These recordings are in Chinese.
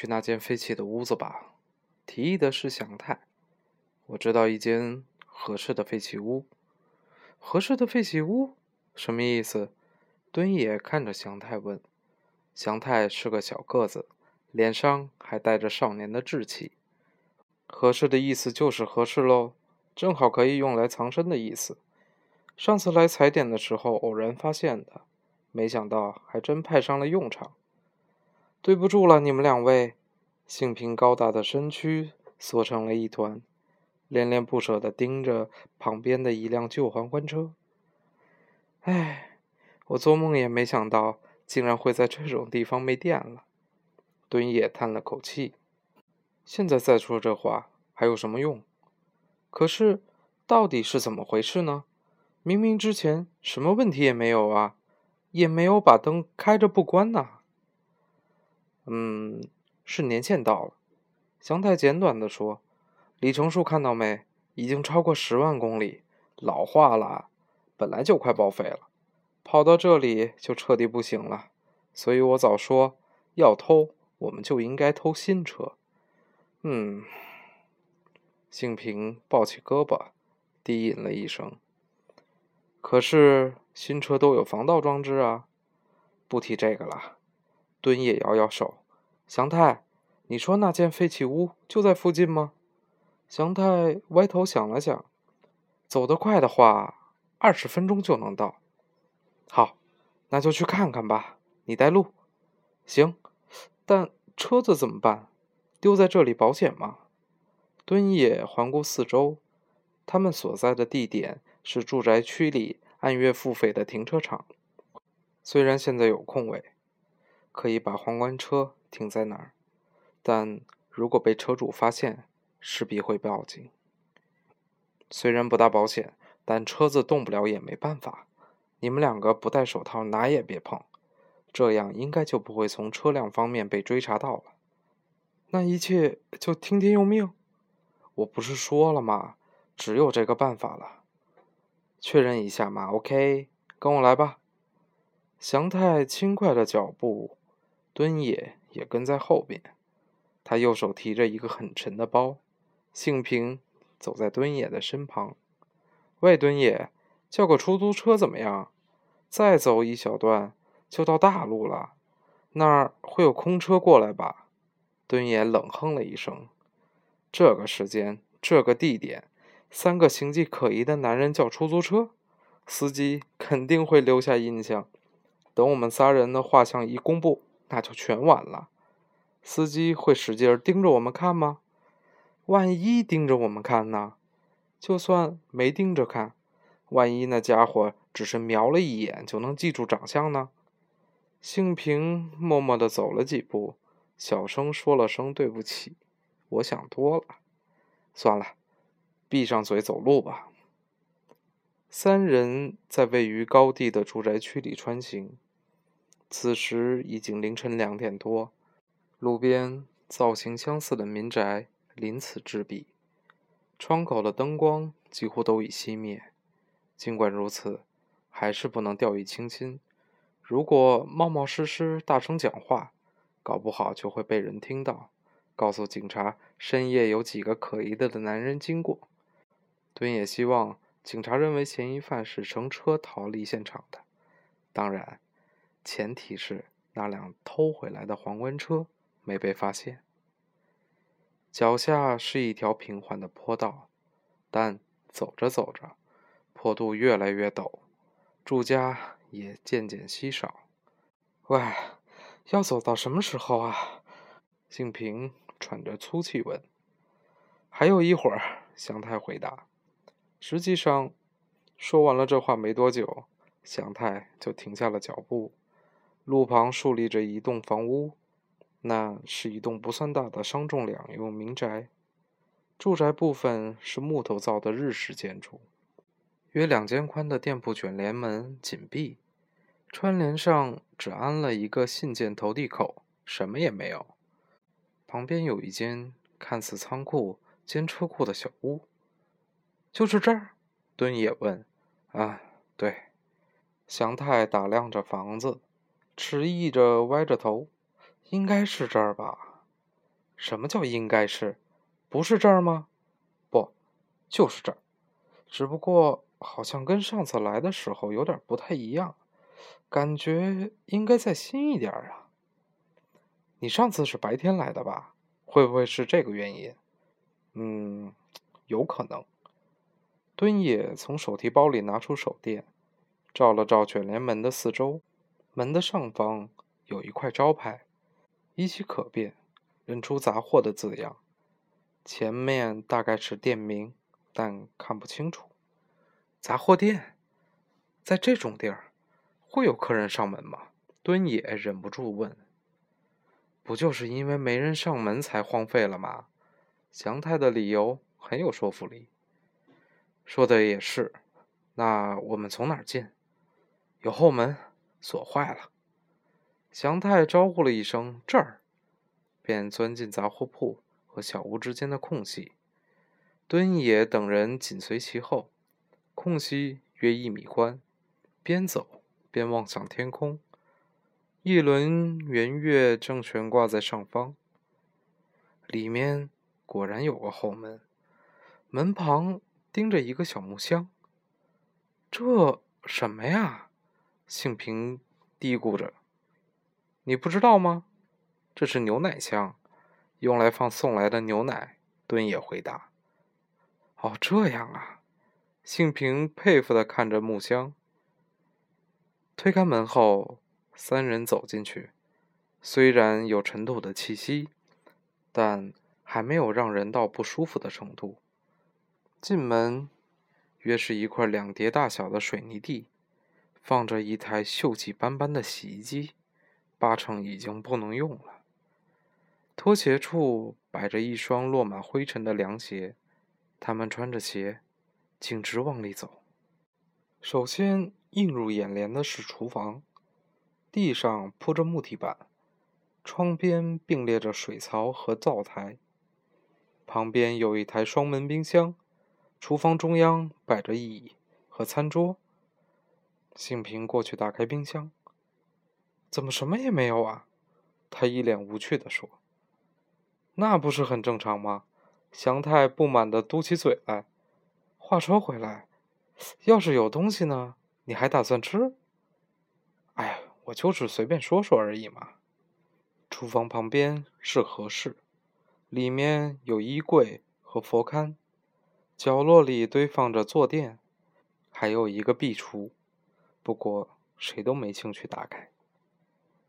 去那间废弃的屋子吧。提议的是祥太。我知道一间合适的废弃屋。合适的废弃屋？什么意思？敦也看着祥太问。祥太是个小个子，脸上还带着少年的稚气。合适的意思就是合适喽，正好可以用来藏身的意思。上次来踩点的时候偶然发现的，没想到还真派上了用场。对不住了，你们两位。幸平高大的身躯缩成了一团，恋恋不舍地盯着旁边的一辆旧皇冠车。唉，我做梦也没想到，竟然会在这种地方没电了。敦野叹了口气。现在再说这话还有什么用？可是，到底是怎么回事呢？明明之前什么问题也没有啊，也没有把灯开着不关呐。嗯，是年限到了。祥太简短的说：“里程数看到没？已经超过十万公里，老化了，本来就快报废了，跑到这里就彻底不行了。所以我早说，要偷我们就应该偷新车。”嗯，幸平抱起胳膊，低吟了一声。可是新车都有防盗装置啊！不提这个了。敦也摇摇手。祥太，你说那间废弃屋就在附近吗？祥太歪头想了想，走得快的话，二十分钟就能到。好，那就去看看吧。你带路。行，但车子怎么办？丢在这里保险吗？敦野环顾四周，他们所在的地点是住宅区里按月付费的停车场。虽然现在有空位，可以把皇冠车停在哪儿，但如果被车主发现，势必会报警。虽然不大保险，但车子动不了也没办法。你们两个不戴手套，哪也别碰，这样应该就不会从车辆方面被追查到了。那一切就听天由命。我不是说了吗？只有这个办法了。确认一下嘛，OK，跟我来吧。祥太轻快的脚步，敦野也跟在后边。他右手提着一个很沉的包。幸平走在敦野的身旁。喂，敦野，叫个出租车怎么样？再走一小段就到大路了，那儿会有空车过来吧？敦野冷哼了一声：“这个时间，这个地点，三个形迹可疑的男人叫出租车，司机肯定会留下印象。等我们仨人的画像一公布，那就全完了。司机会使劲盯着我们看吗？万一盯着我们看呢？就算没盯着看，万一那家伙只是瞄了一眼就能记住长相呢？”幸平默默地走了几步。小声说了声对不起，我想多了，算了，闭上嘴走路吧。三人在位于高地的住宅区里穿行，此时已经凌晨两点多，路边造型相似的民宅鳞次栉比，窗口的灯光几乎都已熄灭。尽管如此，还是不能掉以轻心。如果冒冒失失大声讲话，搞不好就会被人听到，告诉警察深夜有几个可疑的的男人经过。敦也希望警察认为嫌疑犯是乘车逃离现场的，当然，前提是那辆偷回来的皇冠车没被发现。脚下是一条平缓的坡道，但走着走着，坡度越来越陡，住家也渐渐稀少。喂。要走到什么时候啊？幸平喘着粗气问。还有一会儿，祥太回答。实际上，说完了这话没多久，祥太就停下了脚步。路旁竖立着一栋房屋，那是一栋不算大的商重两用民宅。住宅部分是木头造的日式建筑，约两间宽的店铺卷帘门紧闭。窗帘上只安了一个信件投递口，什么也没有。旁边有一间看似仓库兼车库的小屋。就是这儿？敦也问。啊，对。祥太打量着房子，迟疑着歪着头。应该是这儿吧？什么叫应该是？不是这儿吗？不，就是这儿。只不过好像跟上次来的时候有点不太一样，感觉应该再新一点啊。你上次是白天来的吧？会不会是这个原因？嗯，有可能。敦野从手提包里拿出手电，照了照卷帘门的四周，门的上方有一块招牌，依稀可辨，认出“杂货”的字样。前面大概是店名，但看不清楚。杂货店，在这种地儿，会有客人上门吗？敦野忍不住问。不就是因为没人上门才荒废了吗？祥太的理由很有说服力。说的也是，那我们从哪儿进？有后门，锁坏了。祥太招呼了一声“这儿”，便钻进杂货铺和小屋之间的空隙。敦野等人紧随其后，空隙约一米宽，边走边望向天空。一轮圆月正悬挂在上方，里面果然有个后门，门旁钉着一个小木箱。这什么呀？幸平嘀咕着：“你不知道吗？这是牛奶箱，用来放送来的牛奶。”敦也回答：“哦，这样啊。”幸平佩服的看着木箱，推开门后。三人走进去，虽然有尘土的气息，但还没有让人到不舒服的程度。进门，约是一块两叠大小的水泥地，放着一台锈迹斑斑的洗衣机，八成已经不能用了。拖鞋处摆着一双落满灰尘的凉鞋，他们穿着鞋，径直往里走。首先映入眼帘的是厨房。地上铺着木地板，窗边并列着水槽和灶台，旁边有一台双门冰箱，厨房中央摆着椅和餐桌。幸平过去打开冰箱，怎么什么也没有啊？他一脸无趣地说：“那不是很正常吗？”祥太不满地嘟起嘴来。话说回来，要是有东西呢？你还打算吃？哎呀！我就是随便说说而已嘛。厨房旁边是和室，里面有衣柜和佛龛，角落里堆放着坐垫，还有一个壁橱。不过谁都没兴趣打开。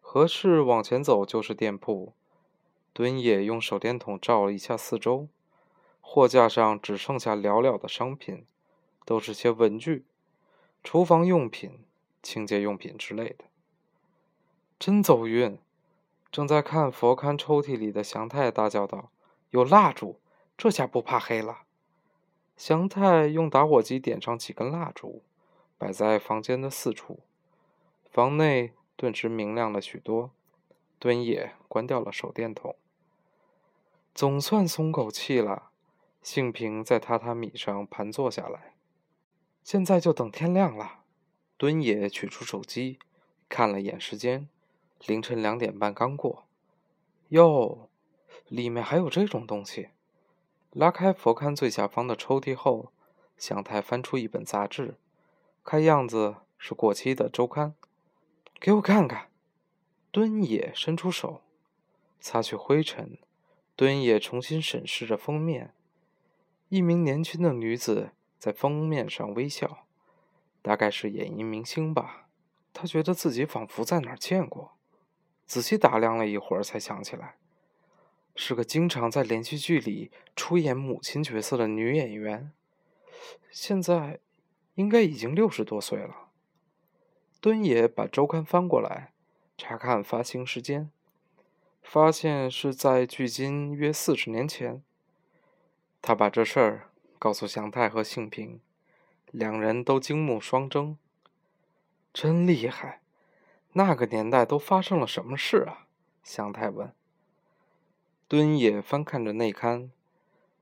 和室往前走就是店铺。敦野用手电筒照了一下四周，货架上只剩下寥寥的商品，都是些文具、厨房用品、清洁用品之类的。真走运！正在看佛龛抽屉里的祥太大叫道：“有蜡烛，这下不怕黑了。”祥太用打火机点上几根蜡烛，摆在房间的四处，房内顿时明亮了许多。敦也关掉了手电筒，总算松口气了。幸平在榻榻米上盘坐下来，现在就等天亮了。敦也取出手机，看了眼时间。凌晨两点半刚过，哟，里面还有这种东西。拉开佛龛最下方的抽屉后，祥太翻出一本杂志，看样子是过期的周刊。给我看看。敦也伸出手，擦去灰尘。敦也重新审视着封面，一名年轻的女子在封面上微笑，大概是演艺明星吧。他觉得自己仿佛在哪儿见过。仔细打量了一会儿，才想起来，是个经常在连续剧里出演母亲角色的女演员，现在应该已经六十多岁了。敦野把周刊翻过来，查看发行时间，发现是在距今约四十年前。他把这事儿告诉祥太和幸平，两人都惊目双睁，真厉害。那个年代都发生了什么事啊？祥太问。敦野翻看着内刊，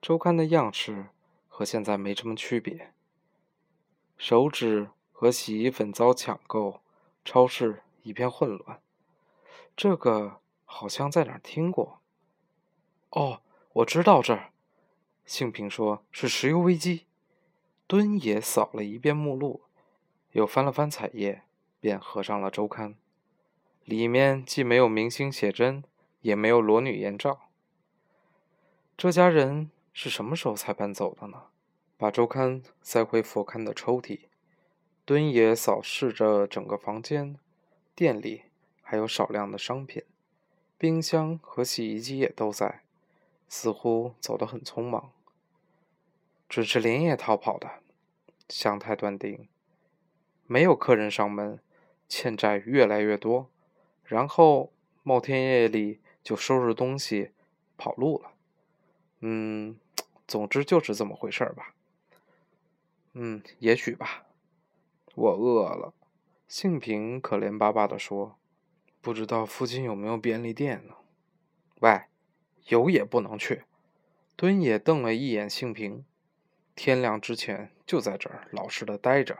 周刊的样式和现在没什么区别。手纸和洗衣粉遭抢购，超市一片混乱。这个好像在哪儿听过。哦，我知道这儿。幸平说是石油危机。敦也扫了一遍目录，又翻了翻彩页，便合上了周刊。里面既没有明星写真，也没有裸女艳照。这家人是什么时候才搬走的呢？把周刊塞回佛龛的抽屉。敦也扫视着整个房间，店里还有少量的商品，冰箱和洗衣机也都在，似乎走得很匆忙。只是连夜逃跑的，向太断定。没有客人上门，欠债越来越多，然后某天夜里就收拾东西跑路了。嗯，总之就是这么回事儿吧。嗯，也许吧。我饿了，幸平可怜巴巴地说：“不知道附近有没有便利店呢？”喂，有也不能去。敦也瞪了一眼幸平。天亮之前就在这儿老实的待着，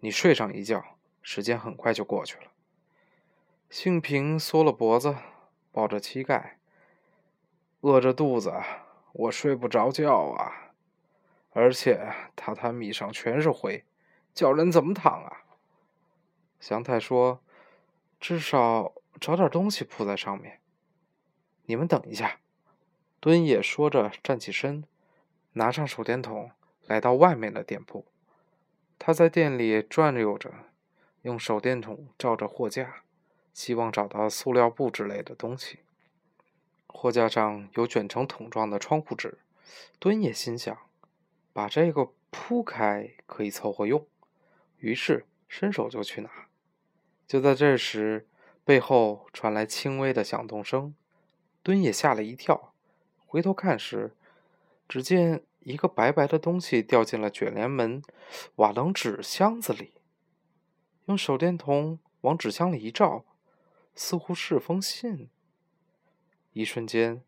你睡上一觉，时间很快就过去了。幸平缩了脖子，抱着膝盖，饿着肚子，我睡不着觉啊！而且榻榻米上全是灰，叫人怎么躺啊？祥太说：“至少找点东西铺在上面。”你们等一下。敦也说着站起身。拿上手电筒，来到外面的店铺。他在店里转悠着，用手电筒照着货架，希望找到塑料布之类的东西。货架上有卷成桶状的窗户纸，敦也心想，把这个铺开可以凑合用，于是伸手就去拿。就在这时，背后传来轻微的响动声，敦也吓了一跳，回头看时。只见一个白白的东西掉进了卷帘门瓦楞纸箱子里，用手电筒往纸箱里一照，似乎是封信。一瞬间，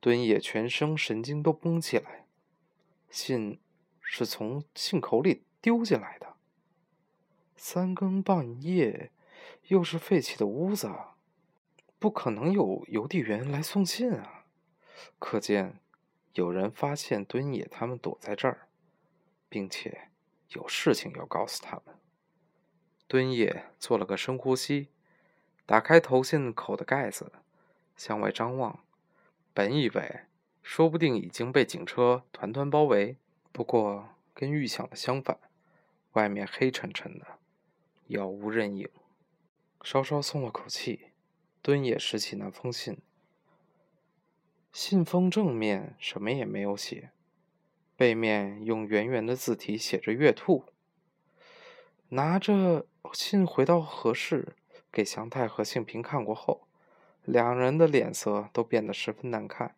敦也全身神经都绷起来。信是从信口里丢进来的。三更半夜，又是废弃的屋子，不可能有邮递员来送信啊！可见。有人发现敦野他们躲在这儿，并且有事情要告诉他们。敦野做了个深呼吸，打开投信口的盖子，向外张望。本以为说不定已经被警车团团包围，不过跟预想的相反，外面黑沉沉的，杳无人影。稍稍松了口气，敦也拾起那封信。信封正面什么也没有写，背面用圆圆的字体写着“月兔”。拿着信回到和室，给祥太和幸平看过后，两人的脸色都变得十分难看。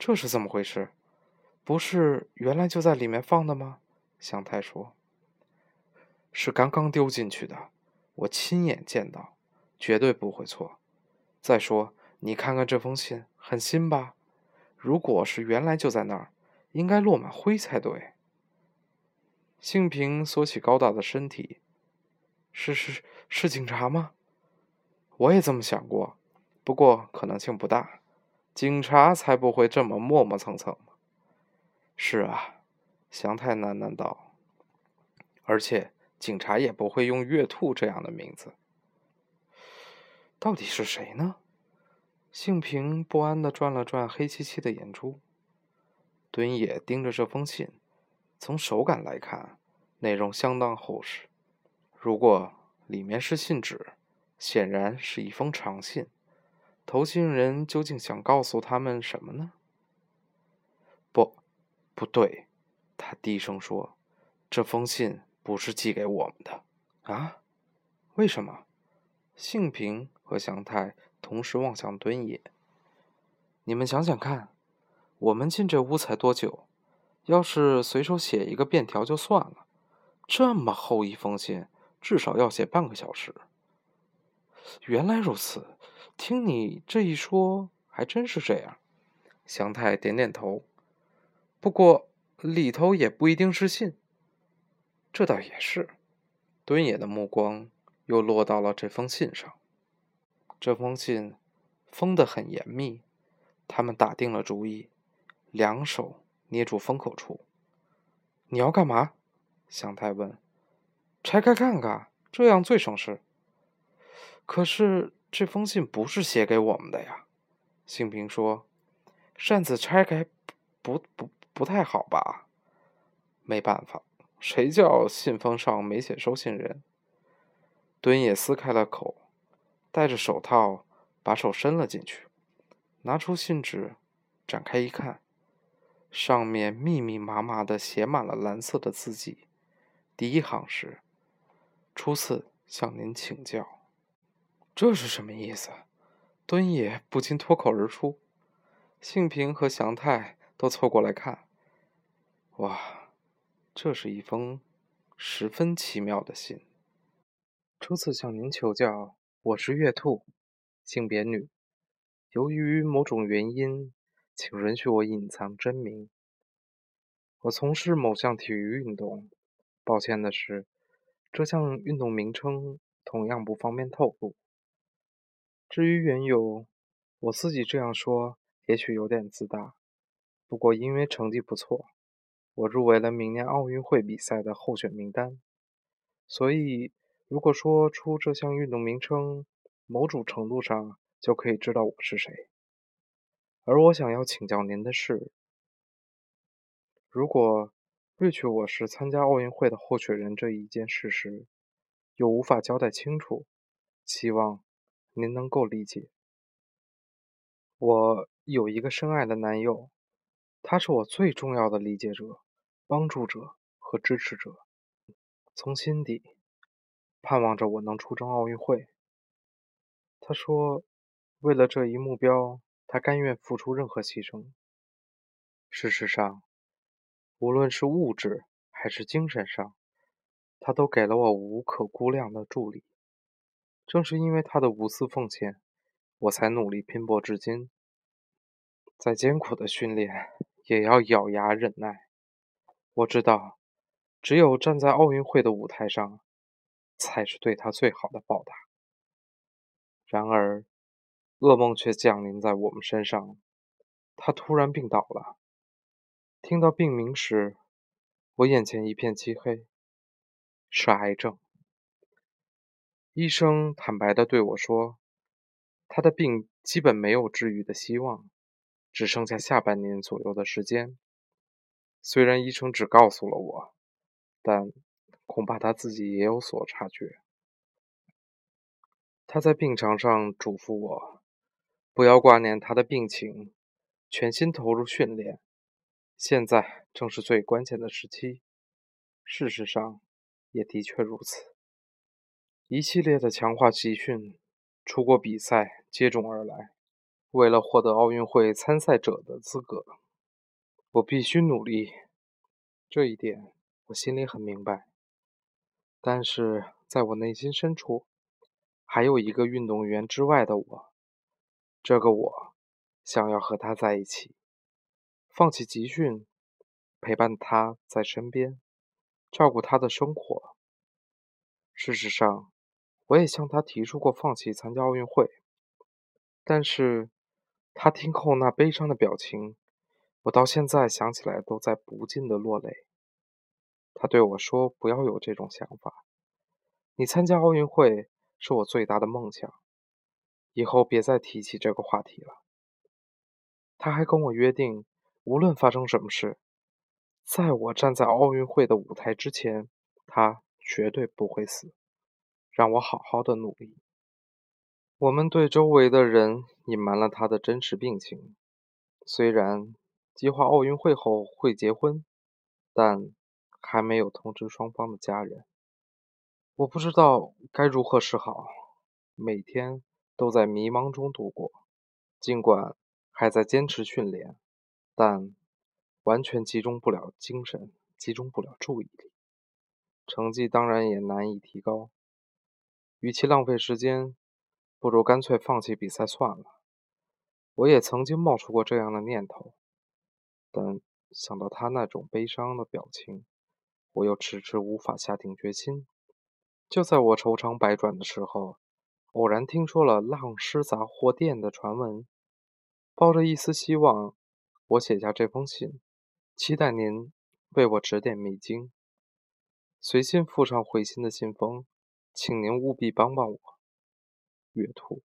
这是怎么回事？不是原来就在里面放的吗？祥太说：“是刚刚丢进去的，我亲眼见到，绝对不会错。再说。”你看看这封信，很新吧？如果是原来就在那儿，应该落满灰才对。幸平缩起高大的身体，是是是警察吗？我也这么想过，不过可能性不大。警察才不会这么磨磨蹭蹭是啊，祥太喃喃道。而且警察也不会用月兔这样的名字。到底是谁呢？幸平不安的转了转黑漆漆的眼珠，敦也盯着这封信，从手感来看，内容相当厚实。如果里面是信纸，显然是一封长信。投信人究竟想告诉他们什么呢？不，不对，他低声说：“这封信不是寄给我们的。”啊？为什么？幸平和祥太。同时望向敦也。你们想想看，我们进这屋才多久？要是随手写一个便条就算了，这么厚一封信，至少要写半个小时。原来如此，听你这一说，还真是这样。祥太点点头。不过里头也不一定是信。这倒也是。敦也的目光又落到了这封信上。这封信封得很严密，他们打定了主意，两手捏住封口处。你要干嘛？祥太问。拆开看看，这样最省事。可是这封信不是写给我们的呀。幸平说：“扇子拆开不不不太好吧？”没办法，谁叫信封上没写收信人？敦也撕开了口，戴着手套，把手伸了进去，拿出信纸，展开一看，上面密密麻麻的写满了蓝色的字迹。第一行是：“初次向您请教。”这是什么意思？敦也不禁脱口而出。幸平和祥太都凑过来看。哇，这是一封十分奇妙的信。初次向您求教，我是月兔，性别女。由于某种原因，请允许我隐藏真名。我从事某项体育运动。抱歉的是，这项运动名称同样不方便透露。至于缘由，我自己这样说也许有点自大。不过因为成绩不错，我入围了明年奥运会比赛的候选名单。所以，如果说出这项运动名称，某种程度上就可以知道我是谁。而我想要请教您的是，如果瑞取我是参加奥运会的候选人这一件事实，又无法交代清楚，希望。您能够理解，我有一个深爱的男友，他是我最重要的理解者、帮助者和支持者，从心底盼望着我能出征奥运会。他说，为了这一目标，他甘愿付出任何牺牲。事实上，无论是物质还是精神上，他都给了我无可估量的助力。正是因为他的无私奉献，我才努力拼搏至今。再艰苦的训练，也要咬牙忍耐。我知道，只有站在奥运会的舞台上，才是对他最好的报答。然而，噩梦却降临在我们身上。他突然病倒了。听到病名时，我眼前一片漆黑，是癌症。医生坦白地对我说：“他的病基本没有治愈的希望，只剩下下半年左右的时间。虽然医生只告诉了我，但恐怕他自己也有所察觉。他在病床上嘱咐我，不要挂念他的病情，全心投入训练。现在正是最关键的时期。事实上，也的确如此。”一系列的强化集训、出国比赛接踵而来。为了获得奥运会参赛者的资格，我必须努力。这一点我心里很明白。但是在我内心深处，还有一个运动员之外的我。这个我想要和他在一起，放弃集训，陪伴他在身边，照顾他的生活。事实上。我也向他提出过放弃参加奥运会，但是他听后那悲伤的表情，我到现在想起来都在不禁的落泪。他对我说：“不要有这种想法，你参加奥运会是我最大的梦想，以后别再提起这个话题了。”他还跟我约定，无论发生什么事，在我站在奥运会的舞台之前，他绝对不会死。让我好好的努力。我们对周围的人隐瞒了他的真实病情。虽然计划奥运会后会结婚，但还没有通知双方的家人。我不知道该如何是好，每天都在迷茫中度过。尽管还在坚持训练，但完全集中不了精神，集中不了注意力，成绩当然也难以提高。与其浪费时间不如干脆放弃比赛算了。我也曾经冒出过这样的念头但想到他那种悲伤的表情我又迟迟无法下定决心。就在我愁肠百转的时候偶然听说了浪师杂货店的传闻抱着一丝希望我写下这封信期待您为我指点迷津。随信附上回信的信封请您务必帮帮我，月兔。